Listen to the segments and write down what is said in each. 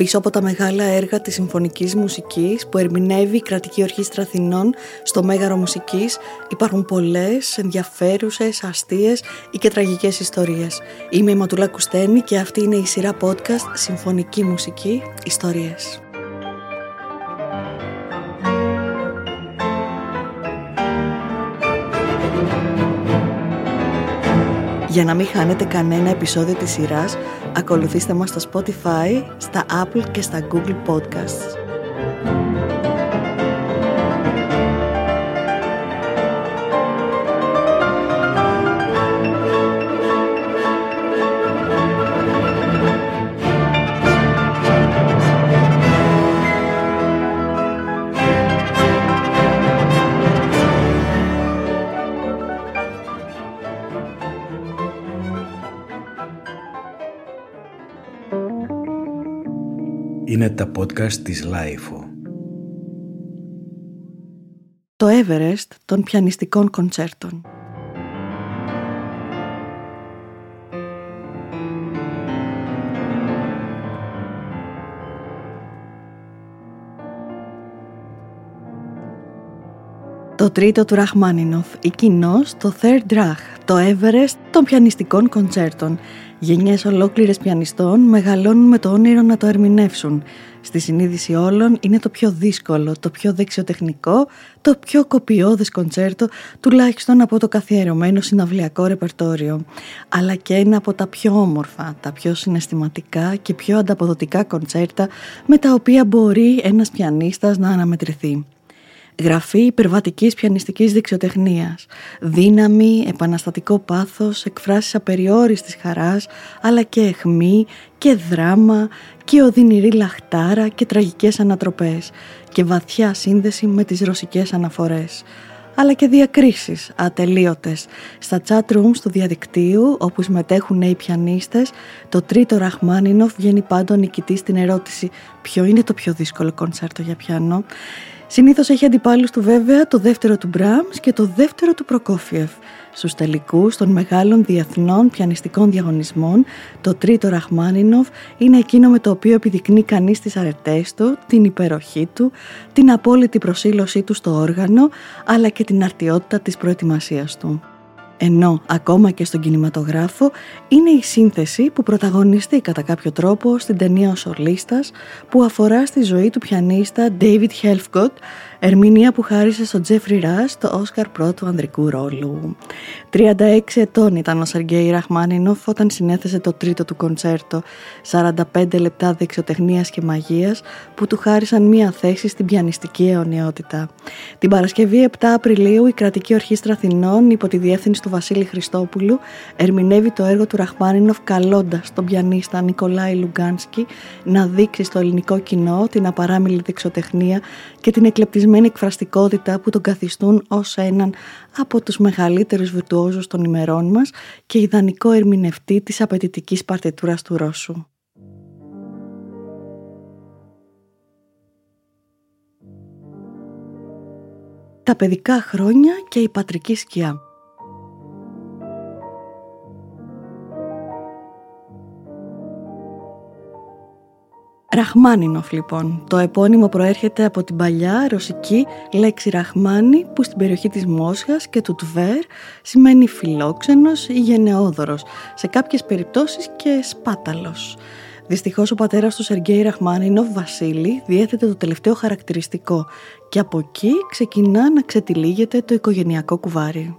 Πίσω από τα μεγάλα έργα της συμφωνικής μουσικής που ερμηνεύει η Κρατική Ορχήστρα Αθηνών στο Μέγαρο Μουσικής υπάρχουν πολλές ενδιαφέρουσες, αστείες ή και τραγικές ιστορίες. Είμαι η Ματουλά Κουστένη και αυτή είναι η σειρά podcast Συμφωνική Μουσική Ιστορίες. Για να μην χάνετε κανένα επεισόδιο της σειράς, ακολουθήστε μας στο Spotify, στα Apple και στα Google Podcasts. Είναι τα podcast της LiFO. Το Everest των πιανιστικών κοντσέρτων. Το τρίτο του Ραχμάνινοφ, ή κοινώς το Third Rach, το Everest των πιανιστικών κοντσέρτων, Γενιές ολόκληρες πιανιστών μεγαλώνουν με το όνειρο να το ερμηνεύσουν. Στη συνείδηση όλων είναι το πιο δύσκολο, το πιο δεξιοτεχνικό, το πιο κοπιώδες κοντσέρτο, τουλάχιστον από το καθιερωμένο συναυλιακό ρεπερτόριο. Αλλά και ένα από τα πιο όμορφα, τα πιο συναισθηματικά και πιο ανταποδοτικά κοντσέρτα με τα οποία μπορεί ένας πιανίστας να αναμετρηθεί. Γραφή υπερβατικής πιανιστικής δεξιοτεχνίας, δύναμη, επαναστατικό πάθος, εκφράσεις απεριόριστης χαράς, αλλά και αιχμή και δράμα και οδυνηρή λαχτάρα και τραγικές ανατροπές και βαθιά σύνδεση με τις ρωσικές αναφορές αλλά και διακρίσεις ατελείωτες. Στα chat rooms του διαδικτύου, όπου συμμετέχουν νέοι πιανίστες, το τρίτο Ραχμάνινοφ βγαίνει πάντων νικητή στην ερώτηση «Ποιο είναι το πιο δύσκολο κονσέρτο για πιάνο» Συνήθως έχει αντιπάλους του βέβαια το δεύτερο του Μπράμς και το δεύτερο του Προκόφιεφ. Στους τελικούς των μεγάλων διεθνών πιανιστικών διαγωνισμών, το τρίτο Ραχμάνινοφ είναι εκείνο με το οποίο επιδεικνύει κανείς τις αρετές του, την υπεροχή του, την απόλυτη προσήλωσή του στο όργανο, αλλά και την αρτιότητα της προετοιμασίας του ενώ ακόμα και στον κινηματογράφο είναι η σύνθεση που πρωταγωνιστεί κατά κάποιο τρόπο στην ταινία «Ο Σορλίστας» που αφορά στη ζωή του πιανίστα David Helfgott Ερμηνεία που χάρισε στον Τζέφρι Ρας το Όσκαρ πρώτου ανδρικού ρόλου. 36 ετών ήταν ο Σεργκέι Ραχμάνινοφ όταν συνέθεσε το τρίτο του κοντσέρτο 45 λεπτά δεξιοτεχνίας και μαγείας που του χάρισαν μία θέση στην πιανιστική αιωνιότητα. Την Παρασκευή 7 Απριλίου η Κρατική Ορχήστρα Αθηνών υπό τη διεύθυνση του Βασίλη Χριστόπουλου ερμηνεύει το έργο του Ραχμάνινοφ καλώντας τον πιανίστα Νικολάι Λουγκάνσκι να δείξει στο ελληνικό κοινό την απαράμιλη δεξιοτεχνία και την εκλεπτισμένη εκφραστικότητα που τον καθιστούν ως έναν από τους μεγαλύτερους βιρτουόζους των ημερών μας και ιδανικό ερμηνευτή της απαιτητικής παρτιτούρας του Ρώσου. Τα παιδικά χρόνια και η πατρική σκιά Ραχμάνινοφ λοιπόν. Το επώνυμο προέρχεται από την παλιά ρωσική λέξη Ραχμάνι που στην περιοχή της Μόσχας και του Τβέρ σημαίνει φιλόξενος ή γενναιόδωρος, σε κάποιες περιπτώσεις και σπάταλος. Δυστυχώς ο πατέρας του Σεργκέι Ραχμάνινοφ Βασίλη διέθετε το τελευταίο χαρακτηριστικό και από εκεί ξεκινά να ξετυλίγεται το οικογενειακό κουβάρι.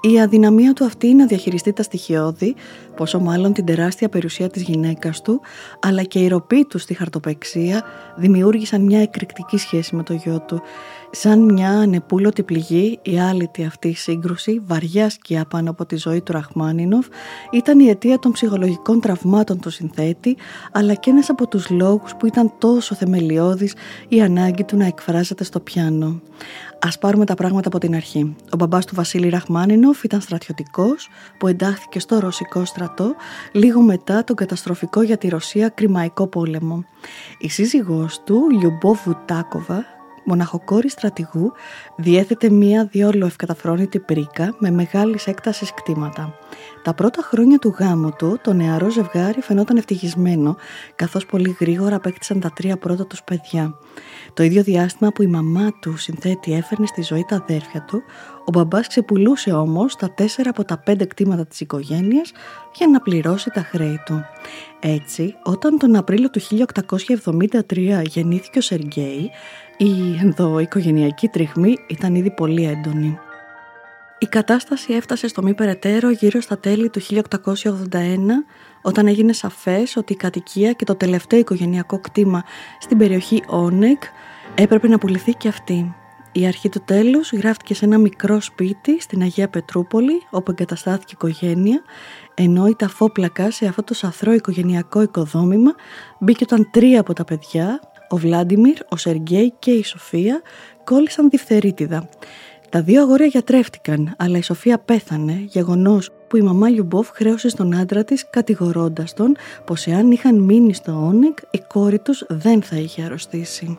Η αδυναμία του αυτή να διαχειριστεί τα στοιχειώδη, πόσο μάλλον την τεράστια περιουσία της γυναίκας του, αλλά και η ροπή του στη χαρτοπεξία δημιούργησαν μια εκρηκτική σχέση με το γιο του. Σαν μια ανεπούλωτη πληγή, η άλυτη αυτή σύγκρουση, βαριά σκιά πάνω από τη ζωή του Ραχμάνινοφ, ήταν η αιτία των ψυχολογικών τραυμάτων του συνθέτη, αλλά και ένας από τους λόγους που ήταν τόσο θεμελιώδης η ανάγκη του να εκφράζεται στο πιάνο. Ας πάρουμε τα πράγματα από την αρχή. Ο μπαμπάς του Βασίλη Ραχμάνινοφ ήταν στρατιωτικός που εντάχθηκε στο ρωσικό στρατό λίγο μετά τον καταστροφικό για τη Ρωσία κρημαϊκό πόλεμο. Η σύζυγός του, Λιουμπό Βουτάκοβα, μοναχοκόρη στρατηγού, διέθετε μία διόλου ευκαταφρόνητη πρίκα με μεγάλης έκτασης κτήματα. Τα πρώτα χρόνια του γάμου του, το νεαρό ζευγάρι φαινόταν ευτυχισμένο, καθώς πολύ γρήγορα απέκτησαν τα τρία πρώτα τους παιδιά. Το ίδιο διάστημα που η μαμά του συνθέτη έφερνε στη ζωή τα αδέρφια του, ο μπαμπάς ξεπουλούσε όμως τα τέσσερα από τα πέντε κτήματα της οικογένειας για να πληρώσει τα χρέη του. Έτσι, όταν τον Απρίλιο του 1873 γεννήθηκε ο Σεργέη, η ενδοοικογενειακή τριχμή ήταν ήδη πολύ έντονη. Η κατάσταση έφτασε στο μη περαιτέρω γύρω στα τέλη του 1881 όταν έγινε σαφές ότι η κατοικία και το τελευταίο οικογενειακό κτήμα στην περιοχή Όνεκ έπρεπε να πουληθεί και αυτή. Η αρχή του τέλους γράφτηκε σε ένα μικρό σπίτι στην Αγία Πετρούπολη όπου εγκαταστάθηκε η οικογένεια ενώ η ταφόπλακα σε αυτό το σαθρό οικογενειακό οικοδόμημα μπήκε όταν τρία από τα παιδιά, ο Βλάντιμιρ, ο Σεργέη και η Σοφία κόλλησαν διφθερίτιδα. Τα δύο αγόρια γιατρεύτηκαν, αλλά η Σοφία πέθανε, γεγονός που η μαμά Λιουμπόφ χρέωσε στον άντρα της κατηγορώντας τον πως εάν είχαν μείνει στο Όνεκ η κόρη τους δεν θα είχε αρρωστήσει.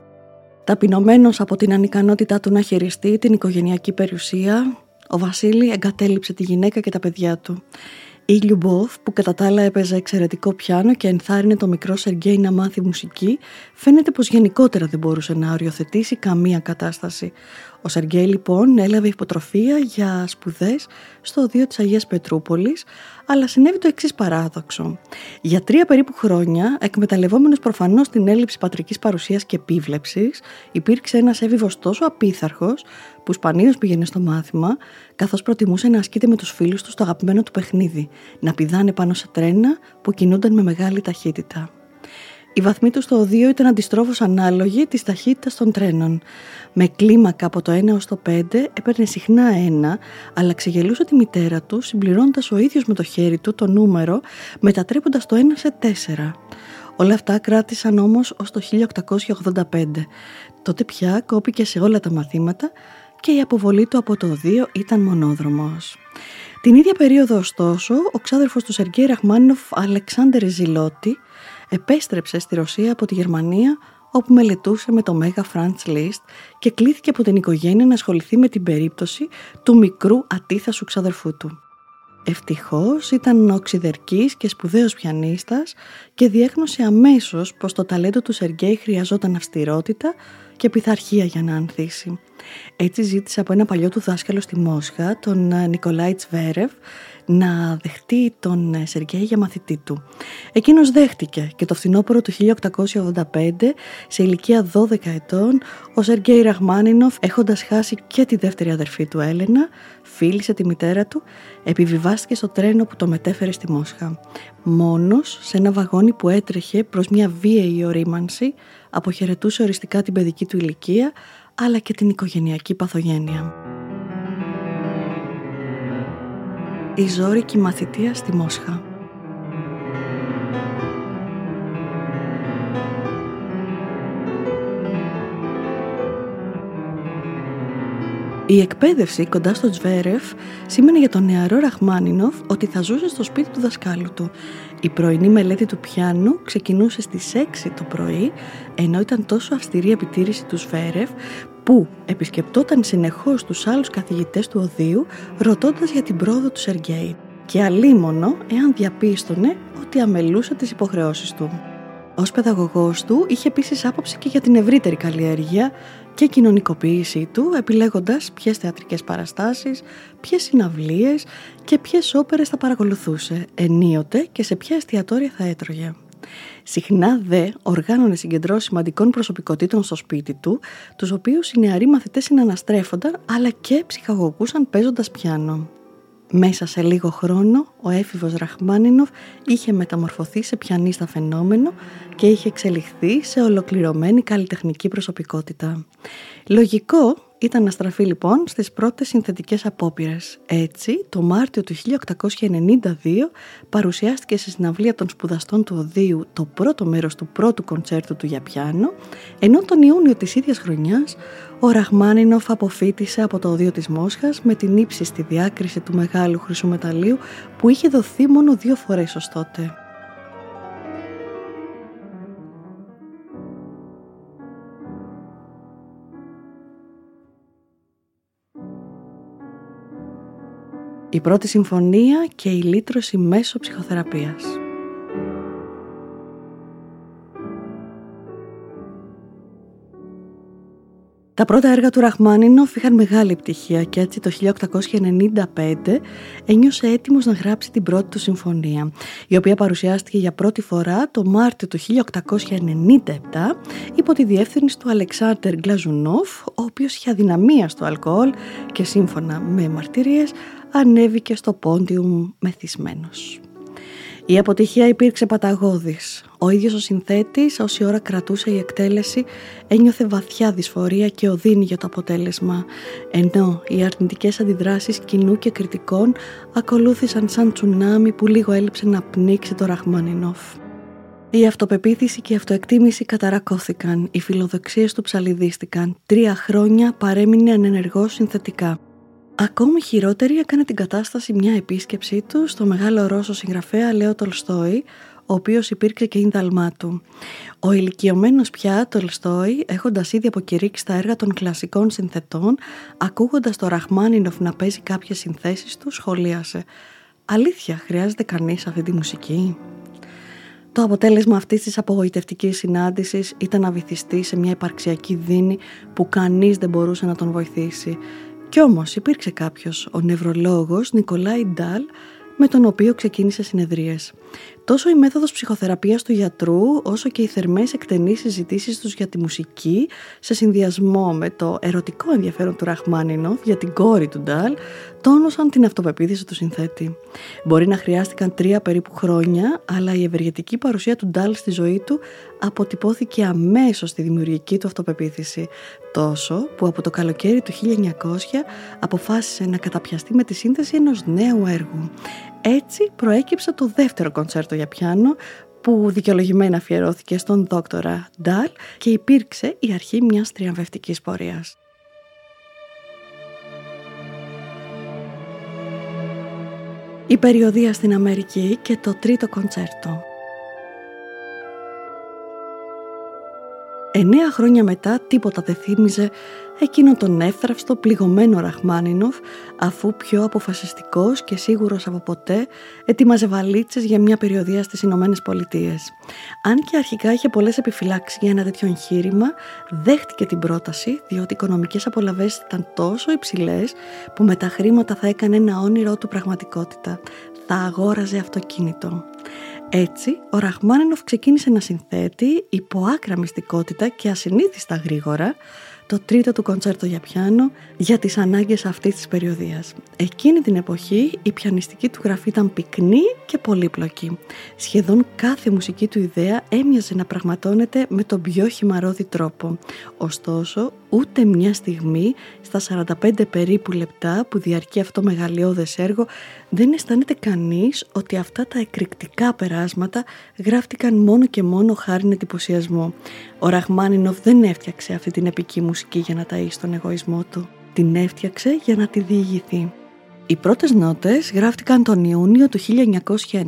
Ταπεινωμένος από την ανικανότητά του να χειριστεί την οικογενειακή περιουσία, ο Βασίλη εγκατέλειψε τη γυναίκα και τα παιδιά του. Η Λιουμπόφ, που κατά τα άλλα έπαιζε εξαιρετικό πιάνο και ενθάρρυνε το μικρό Σεργέη να μάθει μουσική, φαίνεται πως γενικότερα δεν μπορούσε να οριοθετήσει καμία κατάσταση. Ο Σεργέη λοιπόν έλαβε υποτροφία για σπουδές στο Οδείο της Αγίας Πετρούπολης, αλλά συνέβη το εξής παράδοξο. Για τρία περίπου χρόνια, εκμεταλλευόμενος προφανώς την έλλειψη πατρικής παρουσίας και επίβλεψης, υπήρξε ένας έβιβος τόσο απίθαρχος που σπανίως πήγαινε στο μάθημα, καθώς προτιμούσε να ασκείται με τους φίλους του στο αγαπημένο του παιχνίδι, να πηδάνε πάνω σε τρένα που κινούνταν με μεγάλη ταχύτητα. Η βαθμή του στο οδείο ήταν αντιστρόφως ανάλογη της ταχύτητας των τρένων. Με κλίμακα από το 1 έως το 5 έπαιρνε συχνά 1, αλλά ξεγελούσε τη μητέρα του συμπληρώνοντας ο ίδιος με το χέρι του το νούμερο, μετατρέποντας το 1 σε 4. Όλα αυτά κράτησαν όμως ως το 1885. Τότε πια κόπηκε σε όλα τα μαθήματα και η αποβολή του από το οδείο ήταν μονόδρομος. Την ίδια περίοδο ωστόσο, ο ξάδερφος του Σεργέη Ραχμάνινοφ Αλεξάνδρ Ζηλότη επέστρεψε στη Ρωσία από τη Γερμανία όπου μελετούσε με το Μέγα Φραντς Λίστ και κλήθηκε από την οικογένεια να ασχοληθεί με την περίπτωση του μικρού ατίθασου ξαδερφού του. Ευτυχώς ήταν οξυδερκής και σπουδαίος πιανίστας και διέγνωσε αμέσως πως το ταλέντο του Σεργέη χρειαζόταν αυστηρότητα και πειθαρχία για να ανθίσει. Έτσι ζήτησε από ένα παλιό του δάσκαλο στη Μόσχα, τον ε, Νικολάη Τσβέρευ, να δεχτεί τον ε, Σεργέη για μαθητή του. Εκείνος δέχτηκε και το φθινόπωρο του 1885, σε ηλικία 12 ετών, ο Σεργέη Ραχμάνινοφ, έχοντας χάσει και τη δεύτερη αδερφή του Έλενα, φίλησε τη μητέρα του, επιβιβάστηκε στο τρένο που το μετέφερε στη Μόσχα. Μόνος, σε ένα βαγόνι που έτρεχε προς μια βίαιη ορίμανση, αποχαιρετούσε οριστικά την παιδική του ηλικία, αλλά και την οικογενειακή παθογένεια. Η ζώρικη μαθητεία στη Μόσχα Η εκπαίδευση κοντά στο Τσβέρεφ σήμαινε για τον νεαρό Ραχμάνινοφ ότι θα ζούσε στο σπίτι του δασκάλου του. Η πρωινή μελέτη του πιάνου ξεκινούσε στις 6 το πρωί, ενώ ήταν τόσο αυστηρή η επιτήρηση του Σβέρεφ που επισκεπτόταν συνεχώς τους άλλους καθηγητές του οδείου ρωτώντας για την πρόοδο του Σεργέη και αλίμονο εάν διαπίστωνε ότι αμελούσε τις υποχρεώσεις του. Ως παιδαγωγός του είχε επίσης άποψη και για την ευρύτερη καλλιέργεια και κοινωνικοποίησή του επιλέγοντας ποιες θεατρικές παραστάσεις, ποιες συναυλίες και ποιες όπερες θα παρακολουθούσε ενίοτε και σε ποια εστιατόρια θα έτρωγε. Συχνά δε οργάνωνε συγκεντρώσεις σημαντικών προσωπικότητων στο σπίτι του, τους οποίους οι νεαροί μαθητές συναναστρέφονταν αλλά και ψυχαγωγούσαν παίζοντας πιάνο. Μέσα σε λίγο χρόνο ο έφηβος Ραχμάνινοφ είχε μεταμορφωθεί σε πιανίστα φαινόμενο και είχε εξελιχθεί σε ολοκληρωμένη καλλιτεχνική προσωπικότητα. Λογικό ήταν να στραφεί λοιπόν στις πρώτες συνθετικές απόπειρες. Έτσι, το Μάρτιο του 1892 παρουσιάστηκε στη συναυλία των σπουδαστών του Οδείου το πρώτο μέρος του πρώτου κοντσέρτου του για πιάνο, ενώ τον Ιούνιο της ίδιας χρονιάς ο Ραχμάνινοφ αποφύτησε από το Οδείο της Μόσχας με την ύψιστη διάκριση του μεγάλου χρυσού μεταλλίου που είχε δοθεί μόνο δύο φορές ως τότε. Η πρώτη συμφωνία και η λύτρωση μέσω ψυχοθεραπείας. Τα πρώτα έργα του Ραχμάνινοφ είχαν μεγάλη επιτυχία και έτσι το 1895 ένιωσε έτοιμος να γράψει την πρώτη του συμφωνία, η οποία παρουσιάστηκε για πρώτη φορά το Μάρτιο του 1897 υπό τη διεύθυνση του Αλεξάντερ Γκλαζουνόφ, ο οποίος είχε αδυναμία στο αλκοόλ και σύμφωνα με μαρτυρίες ανέβηκε στο πόντιουμ μεθυσμένος. Η αποτυχία υπήρξε παταγώδης. Ο ίδιος ο συνθέτης, όση ώρα κρατούσε η εκτέλεση, ένιωθε βαθιά δυσφορία και οδύνη για το αποτέλεσμα, ενώ οι αρνητικές αντιδράσεις κοινού και κριτικών ακολούθησαν σαν τσουνάμι που λίγο έλειψε να πνίξει το Ραχμάνινοφ. Η αυτοπεποίθηση και η αυτοεκτίμηση καταρακώθηκαν, οι φιλοδοξίες του ψαλιδίστηκαν, τρία χρόνια παρέμεινε ανενεργός συνθετικά. Ακόμη χειρότερη έκανε την κατάσταση μια επίσκεψή του στο μεγάλο Ρώσο συγγραφέα Λέο Τολστόη, ο οποίος υπήρξε και ίνδαλμά του. Ο ηλικιωμένος πια Τολστόη, έχοντας ήδη αποκηρύξει τα έργα των κλασικών συνθετών, ακούγοντας το Ραχμάνινοφ να παίζει κάποιες συνθέσεις του, σχολίασε «Αλήθεια, χρειάζεται κανείς αυτή τη μουσική» Το αποτέλεσμα αυτής της απογοητευτικής συνάντησης ήταν να βυθιστεί σε μια υπαρξιακή δίνη που κανείς δεν μπορούσε να τον βοηθήσει κι όμως υπήρξε κάποιος, ο νευρολόγος Νικολάη Ντάλ, με τον οποίο ξεκίνησε συνεδρίες. Τόσο η μέθοδος ψυχοθεραπείας του γιατρού, όσο και οι θερμές εκτενείς συζητήσεις τους για τη μουσική, σε συνδυασμό με το ερωτικό ενδιαφέρον του Ραχμάνινοφ για την κόρη του Ντάλ, τόνωσαν την αυτοπεποίθηση του συνθέτη. Μπορεί να χρειάστηκαν τρία περίπου χρόνια, αλλά η ευεργετική παρουσία του Ντάλ στη ζωή του αποτυπώθηκε αμέσως στη δημιουργική του αυτοπεποίθηση, τόσο που από το καλοκαίρι του 1900 αποφάσισε να καταπιαστεί με τη σύνθεση ενός νέου έργου. Έτσι προέκυψε το δεύτερο κονσέρτο για πιάνο που δικαιολογημένα αφιερώθηκε στον δόκτορα Ντάλ και υπήρξε η αρχή μιας τριαμβευτικής πορείας. Η περιοδία στην Αμερική και το τρίτο κοντσέρτο. Εννέα χρόνια μετά τίποτα δεν θύμιζε εκείνο τον εύθραυστο πληγωμένο Ραχμάνινοφ αφού πιο αποφασιστικός και σίγουρος από ποτέ ετοίμαζε βαλίτσες για μια περιοδία στις Ηνωμένες Πολιτείες. Αν και αρχικά είχε πολλές επιφυλάξεις για ένα τέτοιο εγχείρημα, δέχτηκε την πρόταση διότι οι οικονομικές απολαβές ήταν τόσο υψηλές που με τα χρήματα θα έκανε ένα όνειρό του πραγματικότητα. Θα αγόραζε αυτοκίνητο. Έτσι, ο Ραχμάνινοφ ξεκίνησε να συνθέτει υπό άκρα μυστικότητα και ασυνήθιστα γρήγορα το τρίτο του κοντσέρτο για πιάνο για τις ανάγκες αυτής της περιοδίας. Εκείνη την εποχή η πιανιστική του γραφή ήταν πυκνή και πολύπλοκη. Σχεδόν κάθε μουσική του ιδέα έμοιαζε να πραγματώνεται με τον πιο χυμαρόδι τρόπο. Ωστόσο, ούτε μια στιγμή στα 45 περίπου λεπτά που διαρκεί αυτό μεγαλειώδες έργο δεν αισθάνεται κανείς ότι αυτά τα εκρηκτικά περάσματα γράφτηκαν μόνο και μόνο χάρη εντυπωσιασμό. Ο Ραχμάνινοφ δεν έφτιαξε αυτή την επική μουσική για να ταΐσει τον εγωισμό του. Την έφτιαξε για να τη διηγηθεί. Οι πρώτες νότες γράφτηκαν τον Ιούνιο του 1909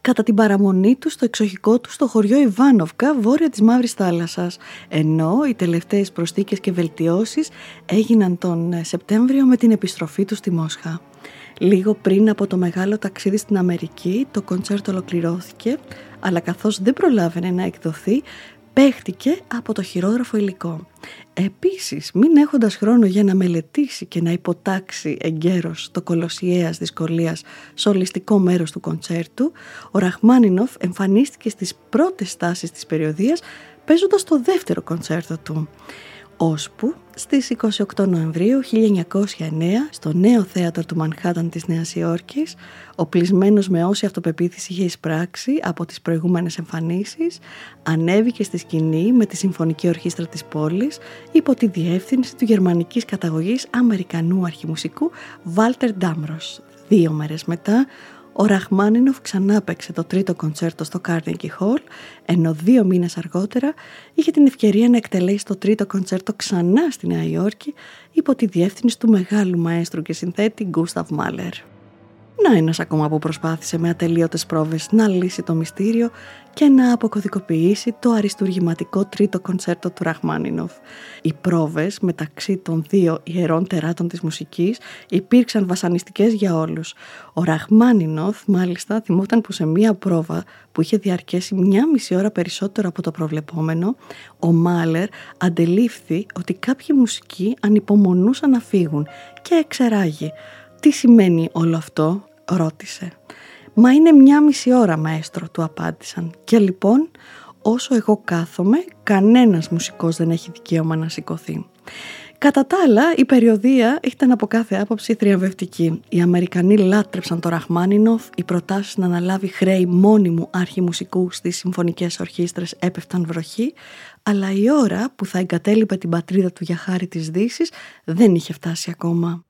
κατά την παραμονή τους στο εξοχικό τους στο χωριό Ιβάνοβκα, βόρεια της Μαύρης Θάλασσας, ενώ οι τελευταίες προστίκες και βελτιώσεις έγιναν τον Σεπτέμβριο με την επιστροφή τους στη Μόσχα. Λίγο πριν από το μεγάλο ταξίδι στην Αμερική, το κοντσέρτο ολοκληρώθηκε, αλλά καθώς δεν προλάβαινε να εκδοθεί, παίχτηκε από το χειρόγραφο υλικό. Επίσης, μην έχοντας χρόνο για να μελετήσει και να υποτάξει εγκαίρως το κολοσιαίας δυσκολίας σολιστικό μέρος του κοντσέρτου, ο Ραχμάνινοφ εμφανίστηκε στις πρώτες στάσεις της περιοδίας παίζοντας το δεύτερο κοντσέρτο του ώσπου στις 28 Νοεμβρίου 1909 στο νέο θέατρο του Μανχάταν της Νέας Υόρκης, οπλισμένος με όση αυτοπεποίθηση είχε εισπράξει από τις προηγούμενες εμφανίσεις, ανέβηκε στη σκηνή με τη Συμφωνική Ορχήστρα της πόλης υπό τη διεύθυνση του γερμανικής καταγωγής Αμερικανού αρχιμουσικού Βάλτερ Ντάμρος. Δύο μέρες μετά, ο Ραχμάνινοφ ξανά παίξε το τρίτο κοντσέρτο στο Carnegie Hall, ενώ δύο μήνες αργότερα είχε την ευκαιρία να εκτελέσει το τρίτο κοντσέρτο ξανά στη Νέα Υόρκη υπό τη διεύθυνση του μεγάλου μαέστρου και συνθέτη Γκούσταβ Μάλερ. Να ένας ακόμα που προσπάθησε με ατελείωτες πρόβες να λύσει το μυστήριο και να αποκωδικοποιήσει το αριστουργηματικό τρίτο κονσέρτο του Ραχμάνινοφ. Οι πρόβες μεταξύ των δύο ιερών τεράτων της μουσικής υπήρξαν βασανιστικές για όλους. Ο Ραχμάνινοφ μάλιστα θυμόταν που σε μία πρόβα που είχε διαρκέσει μια μισή ώρα περισσότερο από το προβλεπόμενο, ο Μάλερ αντελήφθη ότι κάποιοι μουσικοί ανυπομονούσαν να φύγουν και εξεράγει. «Τι σημαίνει όλο αυτό» ρώτησε. «Μα είναι μια μισή ώρα, μαέστρο», του απάντησαν. «Και λοιπόν, όσο εγώ κάθομαι, κανένας μουσικός δεν έχει δικαίωμα να σηκωθεί». Κατά τα άλλα, η περιοδία ήταν από κάθε άποψη θριαμβευτική. Οι Αμερικανοί λάτρεψαν το Ραχμάνινοφ, οι προτάσεις να αναλάβει χρέη μόνιμου αρχιμουσικού στις συμφωνικές ορχήστρες έπεφταν βροχή, αλλά η ώρα που θα εγκατέλειπε την πατρίδα του για χάρη της Δύσης δεν είχε φτάσει ακόμα.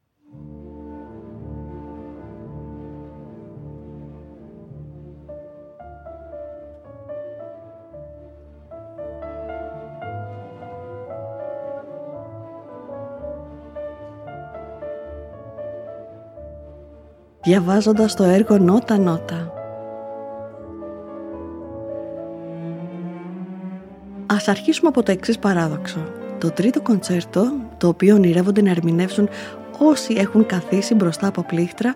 Διαβάζοντας το έργο Νότα Νότα. Ας αρχίσουμε από το εξής παράδοξο. Το τρίτο κοντσέρτο, το οποίο ονειρεύονται να ερμηνεύσουν όσοι έχουν καθίσει μπροστά από πλήκτρα,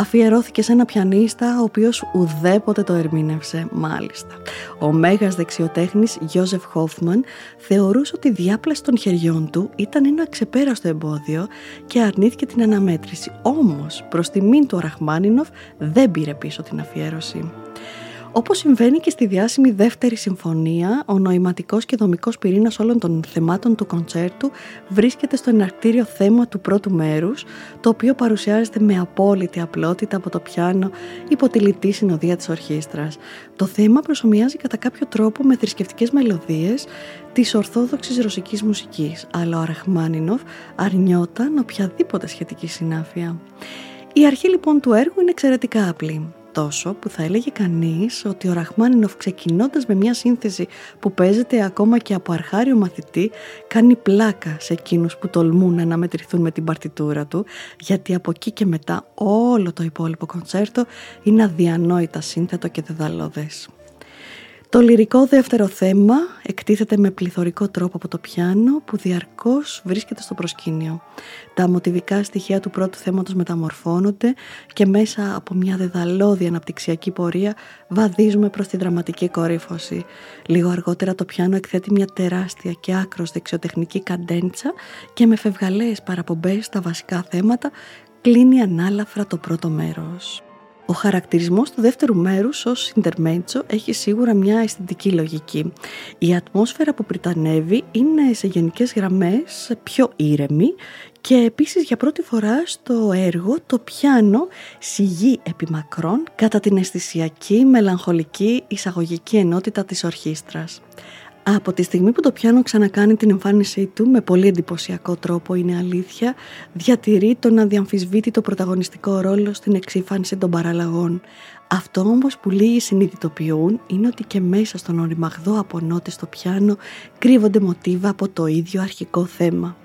αφιερώθηκε σε ένα πιανίστα ο οποίος ουδέποτε το ερμήνευσε μάλιστα. Ο μέγας δεξιοτέχνης Γιώζεφ Χόφμαν θεωρούσε ότι η διάπλαση των χεριών του ήταν ένα ξεπέραστο εμπόδιο και αρνήθηκε την αναμέτρηση. Όμως προς τιμήν του Ραχμάνινοφ δεν πήρε πίσω την αφιέρωση. Όπως συμβαίνει και στη διάσημη δεύτερη συμφωνία, ο νοηματικός και δομικός πυρήνας όλων των θεμάτων του κοντσέρτου βρίσκεται στο εναρκτήριο θέμα του πρώτου μέρους, το οποίο παρουσιάζεται με απόλυτη απλότητα από το πιάνο υπό τη λιτή συνοδεία της ορχήστρας. Το θέμα προσωμιάζει κατά κάποιο τρόπο με θρησκευτικές μελωδίες της ορθόδοξης ρωσικής μουσικής, αλλά ο Ραχμάνινοφ αρνιόταν οποιαδήποτε σχετική συνάφεια. Η αρχή λοιπόν του έργου είναι εξαιρετικά απλή τόσο που θα έλεγε κανείς ότι ο Ραχμάνινοφ ξεκινώντας με μια σύνθεση που παίζεται ακόμα και από αρχάριο μαθητή κάνει πλάκα σε εκείνους που τολμούν να αναμετρηθούν με την παρτιτούρα του γιατί από εκεί και μετά όλο το υπόλοιπο κονσέρτο είναι αδιανόητα σύνθετο και δαιδαλώδες. Το λυρικό δεύτερο θέμα εκτίθεται με πληθωρικό τρόπο από το πιάνο που διαρκώς βρίσκεται στο προσκήνιο. Τα μοτιβικά στοιχεία του πρώτου θέματος μεταμορφώνονται και μέσα από μια δεδαλώδη αναπτυξιακή πορεία βαδίζουμε προς τη δραματική κορύφωση. Λίγο αργότερα το πιάνο εκθέτει μια τεράστια και άκρος δεξιοτεχνική καντέντσα και με φευγαλαίες παραπομπές στα βασικά θέματα κλείνει ανάλαφρα το πρώτο μέρος. Ο χαρακτηρισμός του δεύτερου μέρους ως intermezzo έχει σίγουρα μια αισθητική λογική. Η ατμόσφαιρα που πριτανεύει είναι σε γενικές γραμμές πιο ήρεμη και επίσης για πρώτη φορά στο έργο το πιάνο σιγεί επιμακρών κατά την αισθησιακή, μελαγχολική, εισαγωγική ενότητα της ορχήστρας. Από τη στιγμή που το πιάνο ξανακάνει την εμφάνισή του με πολύ εντυπωσιακό τρόπο είναι αλήθεια, διατηρεί τον αδιαμφισβήτητο πρωταγωνιστικό ρόλο στην εξήφανση των παραλλαγών. Αυτό όμως που λίγοι συνειδητοποιούν είναι ότι και μέσα στον οριμαγδό απονότη στο πιάνο κρύβονται μοτίβα από το ίδιο αρχικό θέμα.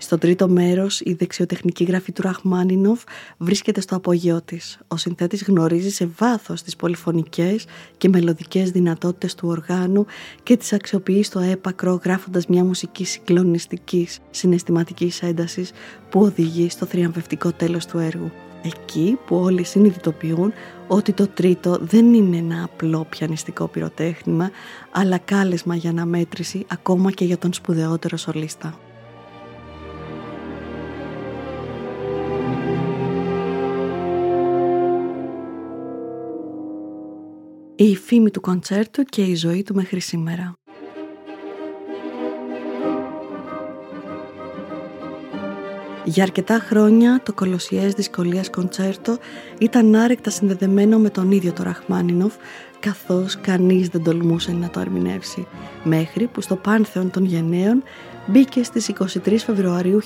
Στο τρίτο μέρος, η δεξιοτεχνική γραφή του Ραχμάνινοφ βρίσκεται στο απογειό της. Ο συνθέτης γνωρίζει σε βάθος τις πολυφωνικές και μελωδικές δυνατότητες του οργάνου και τις αξιοποιεί στο έπακρο γράφοντας μια μουσική συγκλονιστικής συναισθηματικής έντασης που οδηγεί στο θριαμβευτικό τέλος του έργου. Εκεί που όλοι συνειδητοποιούν ότι το τρίτο δεν είναι ένα απλό πιανιστικό πυροτέχνημα, αλλά κάλεσμα για αναμέτρηση ακόμα και για τον σπουδαιότερο σολίστα. Η φήμη του κοντσέρτου και η ζωή του μέχρι σήμερα. Για αρκετά χρόνια το κολοσσιαίας δυσκολίας κοντσέρτο ήταν άρρηκτα συνδεδεμένο με τον ίδιο το Ραχμάνινοφ καθώς κανείς δεν τολμούσε να το ερμηνεύσει μέχρι που στο πάνθεον των γενναίων μπήκε στις 23 Φεβρουαρίου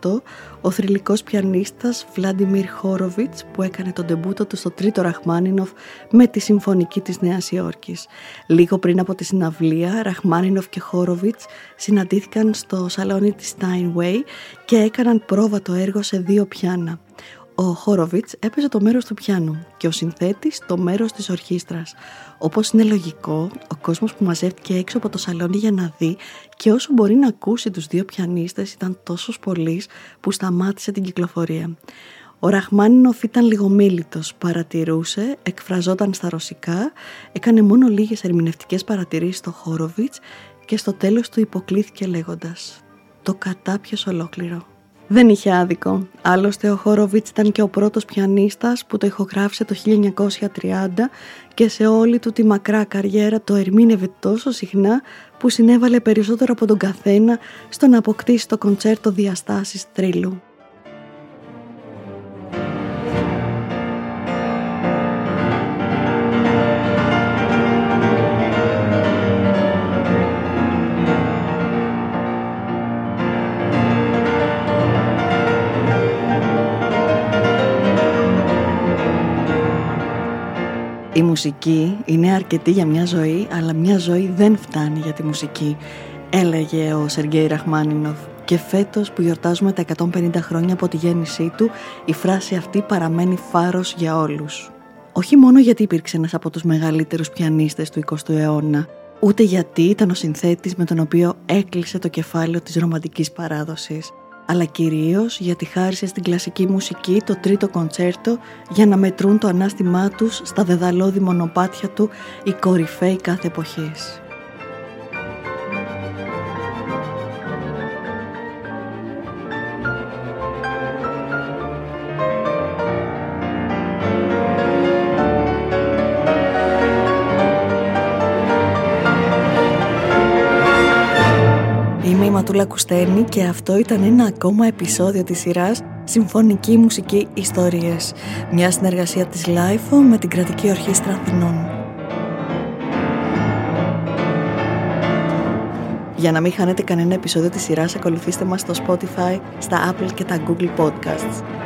1928 ο θρυλικός πιανίστας Βλάντιμιρ Χόροβιτς που έκανε τον ντεμπούτο του στο τρίτο Ραχμάνινοφ με τη Συμφωνική της Νέας Υόρκης. Λίγο πριν από τη συναυλία, Ραχμάνινοφ και Χόροβιτς συναντήθηκαν στο σαλόνι της Steinway και έκαναν πρόβα το έργο σε δύο πιάνα. Ο Χόροβιτς έπαιζε το μέρος του πιάνου και ο συνθέτης το μέρος της ορχήστρας. Όπως είναι λογικό, ο κόσμος που μαζεύτηκε έξω από το σαλόνι για να δει και όσο μπορεί να ακούσει τους δύο πιανίστες ήταν τόσος πολύ που σταμάτησε την κυκλοφορία. Ο Ραχμάνινοφ ήταν λίγο μίλητος, παρατηρούσε, εκφραζόταν στα ρωσικά, έκανε μόνο λίγες ερμηνευτικές παρατηρήσεις στο Χόροβιτς και στο τέλος του υποκλήθηκε λέγοντας «Το κατάπιες ολόκληρο». Δεν είχε άδικο. Άλλωστε ο Χόροβιτς ήταν και ο πρώτος πιανίστας που το ηχογράφησε το 1930 και σε όλη του τη μακρά καριέρα το ερμήνευε τόσο συχνά που συνέβαλε περισσότερο από τον καθένα στο να αποκτήσει το κοντσέρτο διαστάσεις τρίλου. Η μουσική είναι αρκετή για μια ζωή, αλλά μια ζωή δεν φτάνει για τη μουσική, έλεγε ο Σεργέη Ραχμάνινοφ. Και φέτος που γιορτάζουμε τα 150 χρόνια από τη γέννησή του, η φράση αυτή παραμένει φάρος για όλους. Όχι μόνο γιατί υπήρξε ένας από τους μεγαλύτερους πιανίστες του 20ου αιώνα, ούτε γιατί ήταν ο συνθέτης με τον οποίο έκλεισε το κεφάλαιο της ρομαντικής παράδοσης, αλλά κυρίως γιατί χάρισε στην κλασική μουσική το τρίτο κοντσέρτο για να μετρούν το ανάστημά τους στα δεδαλώδη μονοπάτια του οι κορυφαίοι κάθε εποχής. Ματούλα Κουστένη και αυτό ήταν ένα ακόμα επεισόδιο της σειράς Συμφωνική Μουσική Ιστορίες, μια συνεργασία της LIFO με την Κρατική Ορχήστρα Αθηνών. Για να μην χάνετε κανένα επεισόδιο της σειράς, ακολουθήστε μας στο Spotify, στα Apple και τα Google Podcasts.